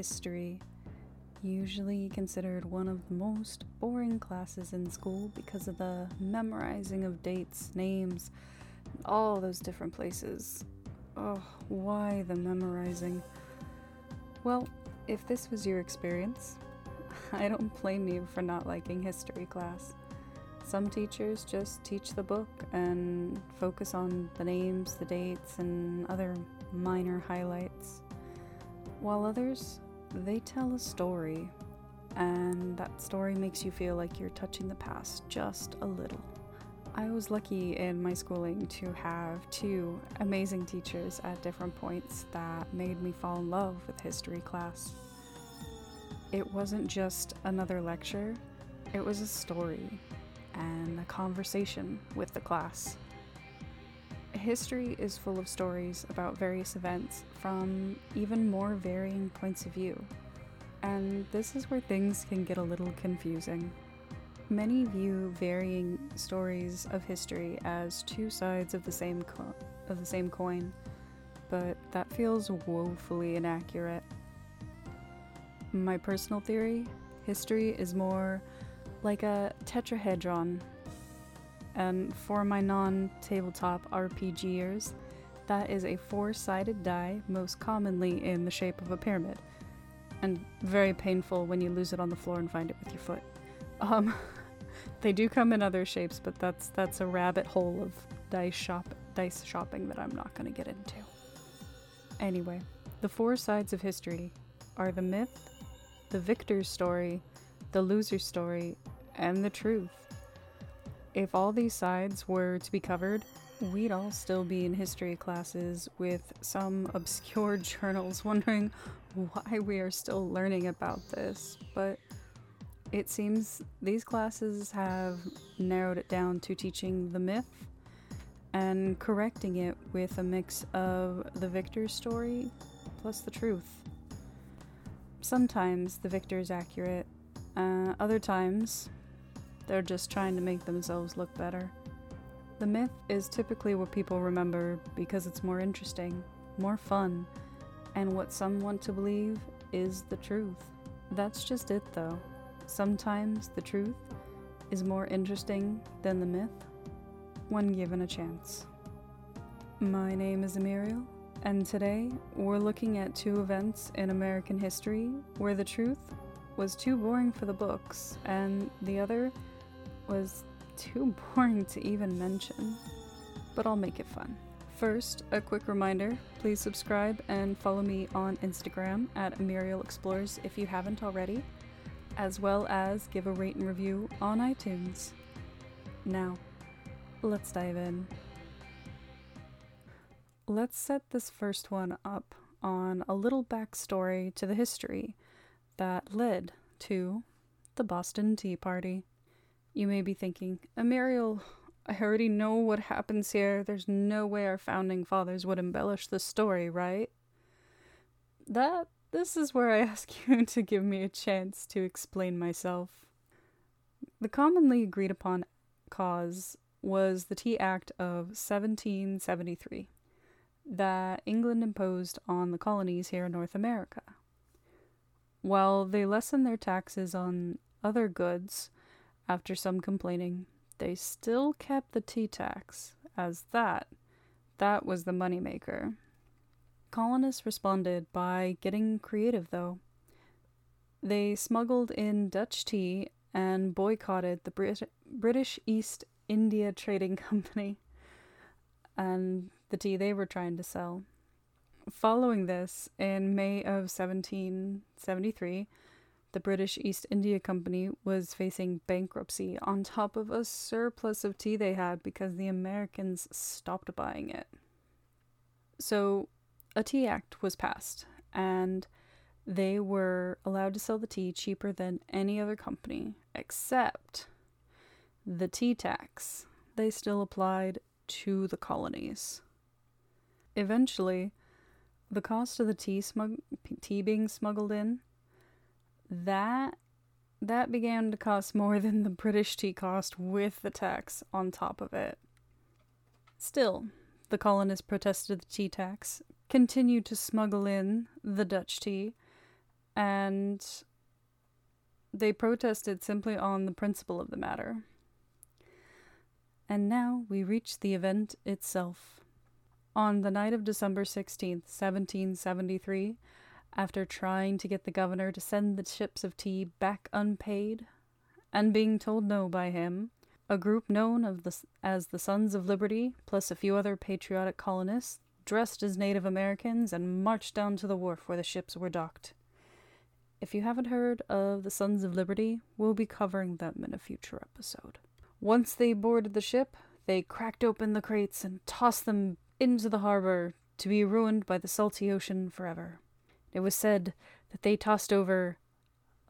history, usually considered one of the most boring classes in school because of the memorizing of dates, names, all those different places. Oh, why the memorizing? Well, if this was your experience, I don't blame you for not liking history class. Some teachers just teach the book and focus on the names, the dates, and other minor highlights, while others, they tell a story, and that story makes you feel like you're touching the past just a little. I was lucky in my schooling to have two amazing teachers at different points that made me fall in love with history class. It wasn't just another lecture, it was a story and a conversation with the class. History is full of stories about various events from even more varying points of view, and this is where things can get a little confusing. Many view varying stories of history as two sides of the same co- of the same coin, but that feels woefully inaccurate. My personal theory, history is more like a tetrahedron. And for my non tabletop RPGers, that is a four sided die, most commonly in the shape of a pyramid. And very painful when you lose it on the floor and find it with your foot. Um, they do come in other shapes, but that's that's a rabbit hole of dice shop dice shopping that I'm not to get into. Anyway, the four sides of history are the myth, the victor's story, the loser's story, and the truth. If all these sides were to be covered, we'd all still be in history classes with some obscure journals wondering why we are still learning about this. But it seems these classes have narrowed it down to teaching the myth and correcting it with a mix of the victor's story plus the truth. Sometimes the victor is accurate, uh, other times they're just trying to make themselves look better. The myth is typically what people remember because it's more interesting, more fun, and what some want to believe is the truth. That's just it though. Sometimes the truth is more interesting than the myth when given a chance. My name is Emiriel, and today we're looking at two events in American history where the truth was too boring for the books, and the other was too boring to even mention. But I'll make it fun. First, a quick reminder please subscribe and follow me on Instagram at Emiriel Explores if you haven't already, as well as give a rate and review on iTunes. Now, let's dive in. Let's set this first one up on a little backstory to the history that led to the Boston Tea Party. You may be thinking, Emiriel, I already know what happens here. There's no way our founding fathers would embellish the story, right? That this is where I ask you to give me a chance to explain myself. The commonly agreed upon cause was the Tea Act of 1773 that England imposed on the colonies here in North America. While they lessened their taxes on other goods after some complaining, they still kept the tea tax, as that that was the moneymaker. Colonists responded by getting creative though. They smuggled in Dutch tea and boycotted the Brit- British East India Trading Company and the tea they were trying to sell. Following this, in May of 1773, the British East India Company was facing bankruptcy on top of a surplus of tea they had because the Americans stopped buying it. So, a tea act was passed, and they were allowed to sell the tea cheaper than any other company, except the tea tax. They still applied to the colonies. Eventually, the cost of the tea smug tea being smuggled in that that began to cost more than the British tea cost with the tax on top of it. Still, the colonists protested the tea tax, continued to smuggle in the Dutch tea, and they protested simply on the principle of the matter. And now we reach the event itself. On the night of December 16th, 1773, after trying to get the governor to send the ships of tea back unpaid, and being told no by him, a group known the, as the Sons of Liberty, plus a few other patriotic colonists, dressed as Native Americans and marched down to the wharf where the ships were docked. If you haven't heard of the Sons of Liberty, we'll be covering them in a future episode. Once they boarded the ship, they cracked open the crates and tossed them into the harbor to be ruined by the salty ocean forever. It was said that they tossed over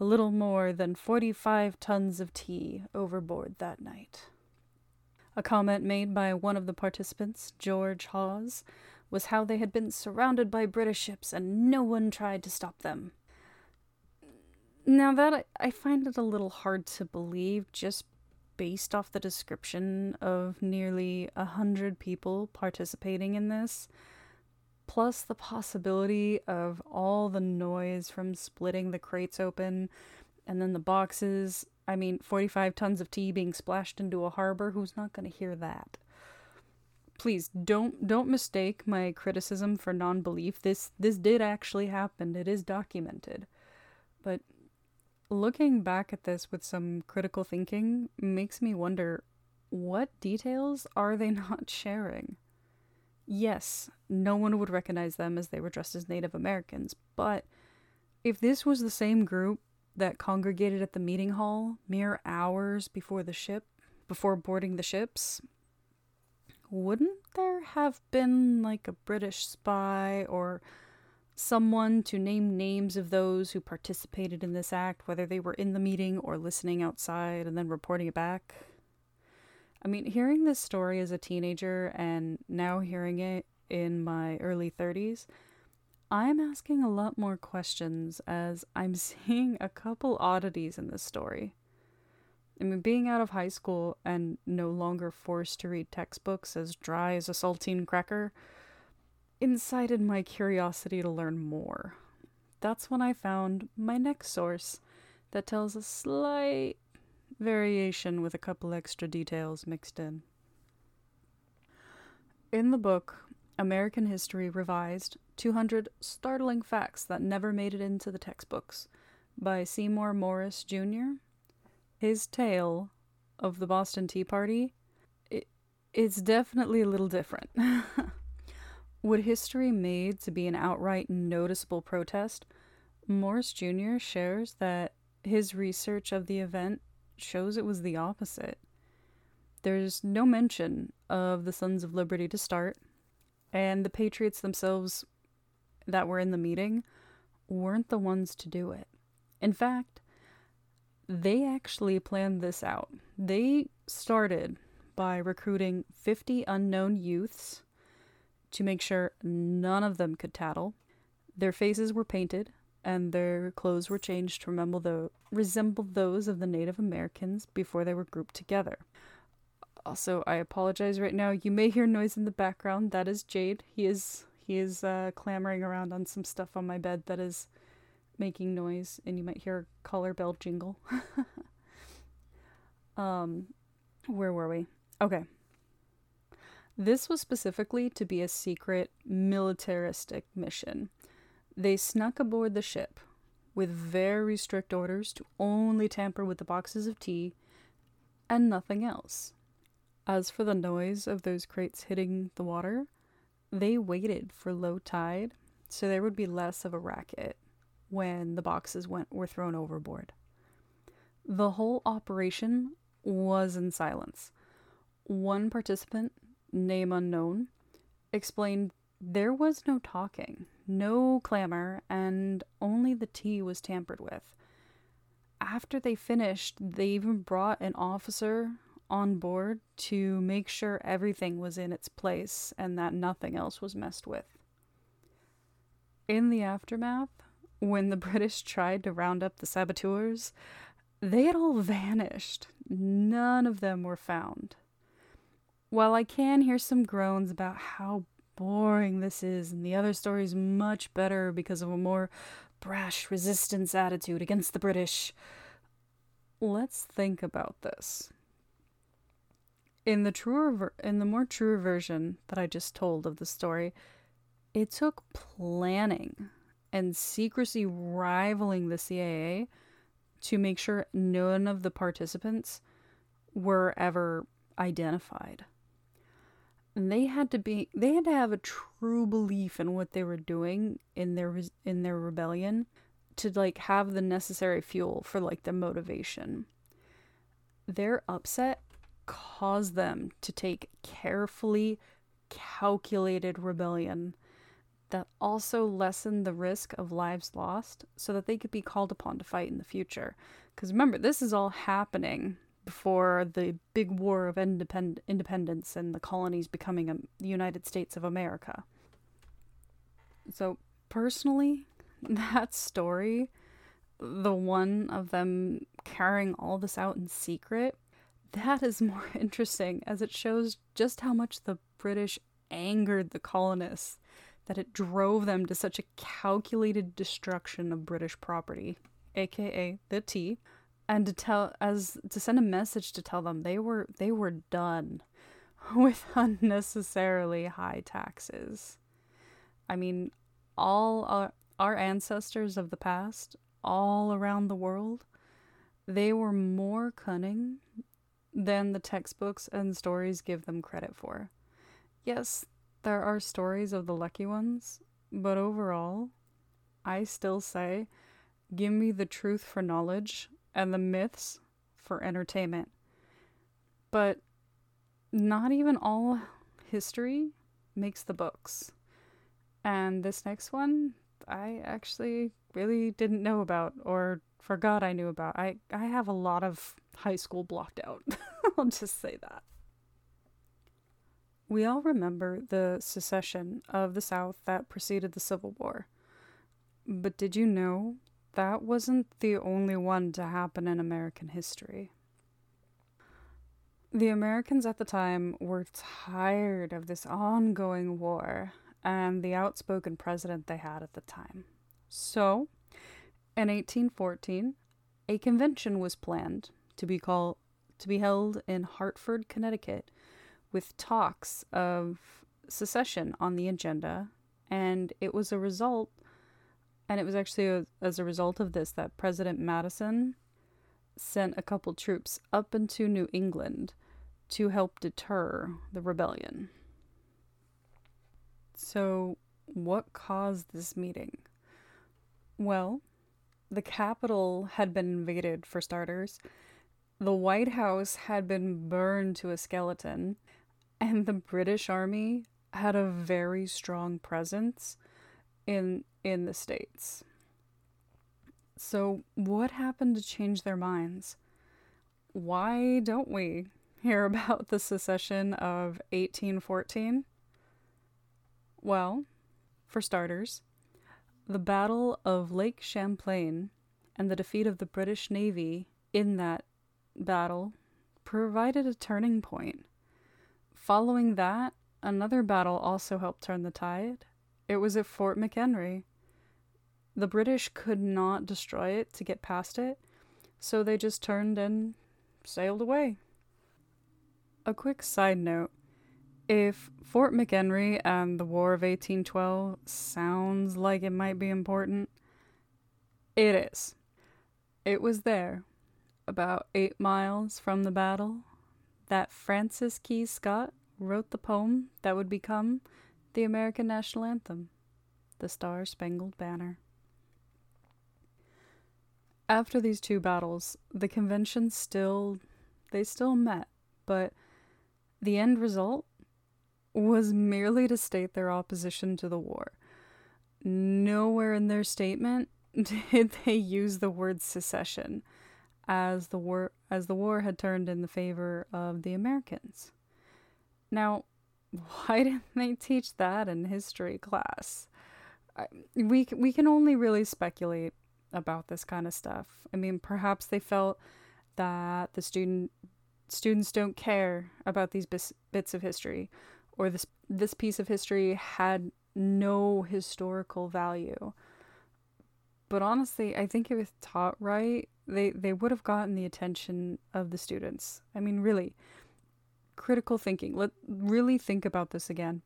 a little more than 45 tons of tea overboard that night. A comment made by one of the participants, George Hawes, was how they had been surrounded by British ships and no one tried to stop them. Now, that I find it a little hard to believe just based off the description of nearly a hundred people participating in this, plus the possibility of all the noise from splitting the crates open and then the boxes. I mean, 45 tons of tea being splashed into a harbor, who's not going to hear that? Please don't don't mistake my criticism for non-belief. This this did actually happen. It is documented. But looking back at this with some critical thinking makes me wonder what details are they not sharing? Yes, no one would recognize them as they were dressed as Native Americans, but if this was the same group that congregated at the meeting hall mere hours before the ship, before boarding the ships, wouldn't there have been like a British spy or someone to name names of those who participated in this act, whether they were in the meeting or listening outside and then reporting it back? I mean, hearing this story as a teenager and now hearing it in my early 30s, I'm asking a lot more questions as I'm seeing a couple oddities in this story. I mean, being out of high school and no longer forced to read textbooks as dry as a saltine cracker incited my curiosity to learn more. That's when I found my next source that tells a slight variation with a couple extra details mixed in. In the book, American History Revised 200 Startling Facts That Never Made It Into the Textbooks by Seymour Morris Jr., his tale of the Boston Tea Party, it, it's definitely a little different. With history made to be an outright noticeable protest, Morris Jr. shares that his research of the event shows it was the opposite. There's no mention of the Sons of Liberty to start, and the Patriots themselves that were in the meeting weren't the ones to do it. In fact, they actually planned this out. They started by recruiting 50 unknown youths to make sure none of them could tattle. Their faces were painted and their clothes were changed to resemble, the, resemble those of the Native Americans before they were grouped together. Also, I apologize right now. You may hear noise in the background. That is Jade. He is he is uh, clamoring around on some stuff on my bed that is making noise, and you might hear a collar bell jingle. um, where were we? Okay. This was specifically to be a secret militaristic mission. They snuck aboard the ship with very strict orders to only tamper with the boxes of tea and nothing else. As for the noise of those crates hitting the water, they waited for low tide so there would be less of a racket when the boxes went were thrown overboard. The whole operation was in silence. One participant, name unknown, explained there was no talking, no clamor, and only the tea was tampered with. After they finished, they even brought an officer on board to make sure everything was in its place and that nothing else was messed with. In the aftermath, when the British tried to round up the saboteurs, they had all vanished. None of them were found. While I can hear some groans about how boring this is, and the other story is much better because of a more brash resistance attitude against the British. Let's think about this. In the truer ver- in the more truer version that I just told of the story, it took planning and secrecy rivaling the CIA to make sure none of the participants were ever identified. And they had to be they had to have a true belief in what they were doing in their in their rebellion to like have the necessary fuel for like the motivation. Their upset caused them to take carefully calculated rebellion that also lessened the risk of lives lost so that they could be called upon to fight in the future. Because remember, this is all happening before the big war of independ- independence and the colonies becoming a, the United States of America. So, personally, that story, the one of them carrying all this out in secret, that is more interesting as it shows just how much the British angered the colonists that it drove them to such a calculated destruction of British property, aka the tea, and to tell as to send a message to tell them they were they were done with unnecessarily high taxes. I mean, all our, our ancestors of the past, all around the world, they were more cunning than the textbooks and stories give them credit for. Yes, there are stories of the lucky ones, but overall, I still say give me the truth for knowledge and the myths for entertainment. But not even all history makes the books. And this next one, I actually really didn't know about or forgot I knew about. I, I have a lot of high school blocked out. I'll just say that. We all remember the secession of the South that preceded the Civil War. But did you know that wasn't the only one to happen in American history? The Americans at the time were tired of this ongoing war and the outspoken president they had at the time. So, in 1814, a convention was planned to be called to be held in Hartford, Connecticut, with talks of secession on the agenda. And it was a result, and it was actually as a result of this that President Madison sent a couple troops up into New England to help deter the rebellion. So, what caused this meeting? Well, the Capitol had been invaded, for starters. The White House had been burned to a skeleton, and the British Army had a very strong presence in in the states. So what happened to change their minds? Why don't we hear about the secession of 1814? Well, for starters, the Battle of Lake Champlain and the defeat of the British Navy in that battle provided a turning point. Following that, another battle also helped turn the tide. It was at Fort McHenry. The British could not destroy it to get past it, so they just turned and sailed away. A quick side note if Fort McHenry and the War of 1812 sounds like it might be important, it is. It was there, about eight miles from the battle, that Francis Key Scott wrote the poem that would become the American national anthem, The Star Spangled Banner. After these two battles, the convention still they still met, but the end result was merely to state their opposition to the war. Nowhere in their statement did they use the word secession as the war as the war had turned in the favor of the Americans. Now, why didn't they teach that in history class? We we can only really speculate about this kind of stuff. I mean, perhaps they felt that the student students don't care about these bis- bits of history, or this this piece of history had no historical value. But honestly, I think if taught right, they, they would have gotten the attention of the students. I mean, really, critical thinking. Let really think about this again.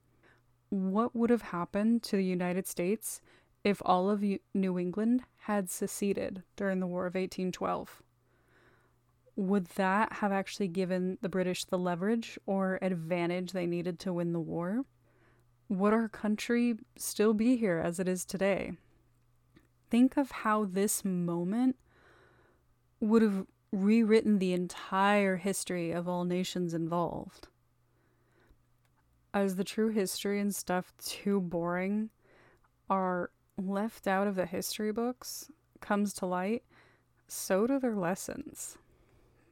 What would have happened to the United States if all of New England had seceded during the War of 1812? Would that have actually given the British the leverage or advantage they needed to win the war? Would our country still be here as it is today? Think of how this moment would have rewritten the entire history of all nations involved. As the true history and stuff too boring are left out of the history books comes to light, so do their lessons.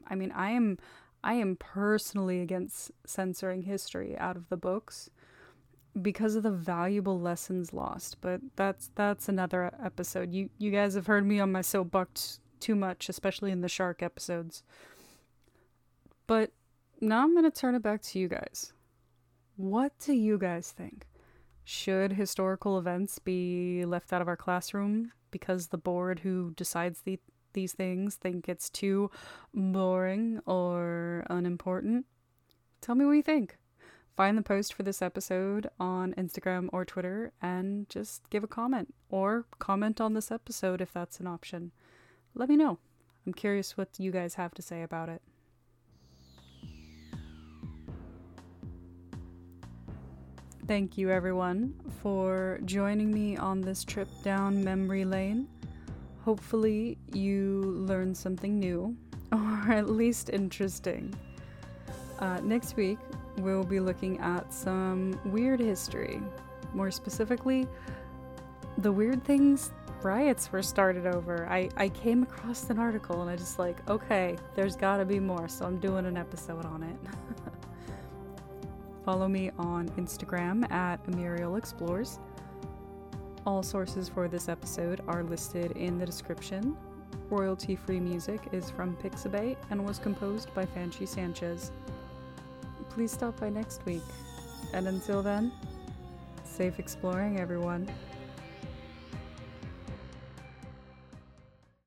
I mean, I am I am personally against censoring history out of the books because of the valuable lessons lost, but that's that's another episode. You you guys have heard me on my soapbox too much, especially in the shark episodes. But now I'm going to turn it back to you guys. What do you guys think? Should historical events be left out of our classroom because the board who decides the, these things think it's too boring or unimportant? Tell me what you think. Find the post for this episode on Instagram or Twitter and just give a comment or comment on this episode if that's an option let me know. I'm curious what you guys have to say about it. Thank you, everyone, for joining me on this trip down memory lane. Hopefully, you learned something new, or at least interesting. Uh, next week, we'll be looking at some weird history. More specifically, the weird things riots were started over. I, I came across an article and I just like, okay, there's gotta be more, so I'm doing an episode on it. Follow me on Instagram at Emiriel Explores. All sources for this episode are listed in the description. Royalty free music is from Pixabay and was composed by Fanchi Sanchez. Please stop by next week. And until then, safe exploring, everyone.